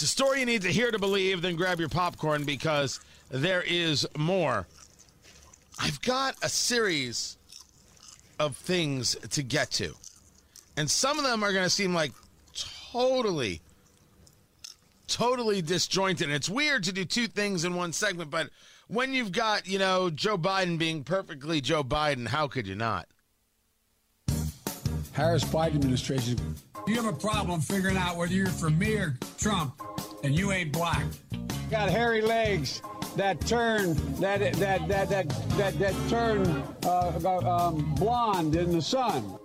It's a story you need to hear to believe, then grab your popcorn because there is more. I've got a series of things to get to. And some of them are going to seem like totally, totally disjointed. And it's weird to do two things in one segment, but when you've got, you know, Joe Biden being perfectly Joe Biden, how could you not? Harris Biden administration. You have a problem figuring out whether you're for me or Trump, and you ain't black. Got hairy legs that turn that that that that that, that turn uh, um, blonde in the sun.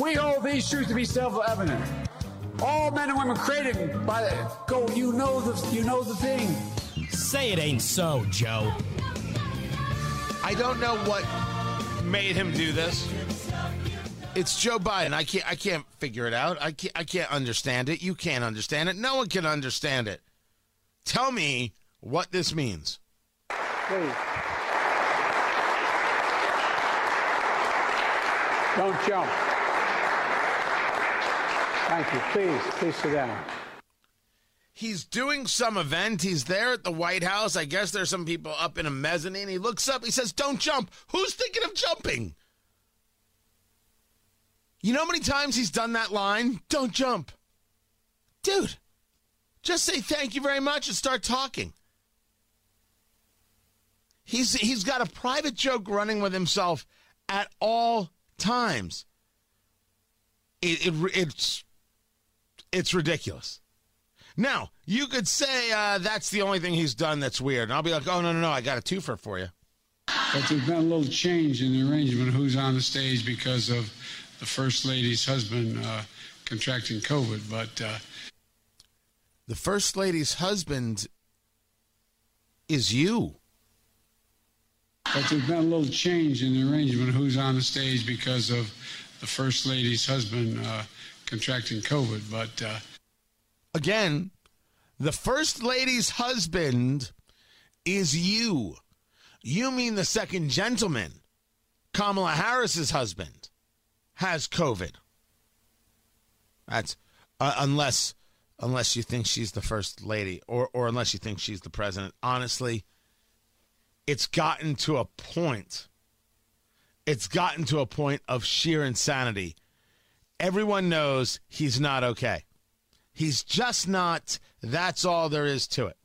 We hold these truths to be self-evident. All men and women created by the go. You know the you know the thing. Say it ain't so, Joe. I don't know what made him do this. It's Joe Biden. I can't. I can't figure it out. I can't. I can't understand it. You can't understand it. No one can understand it. Tell me what this means. Please. Don't jump. Thank you. Please, please sit down. He's doing some event. He's there at the White House. I guess there's some people up in a mezzanine. He looks up. He says, "Don't jump." Who's thinking of jumping? You know how many times he's done that line? Don't jump. Dude, just say thank you very much and start talking. He's he's got a private joke running with himself at all times. It, it it's it's ridiculous. Now, you could say uh, that's the only thing he's done that's weird. And I'll be like, oh, no, no, no, I got a twofer for you. But there's been a little change in the arrangement of who's on the stage because of the First Lady's husband uh, contracting COVID. But uh, the First Lady's husband is you. But there's been a little change in the arrangement of who's on the stage because of the First Lady's husband uh, contracting COVID. But uh, again, the First Lady's husband is you. You mean the second gentleman, Kamala Harris's husband, has COVID. That's uh, unless unless you think she's the first lady or or unless you think she's the president. Honestly, it's gotten to a point. It's gotten to a point of sheer insanity. Everyone knows he's not okay. He's just not. That's all there is to it.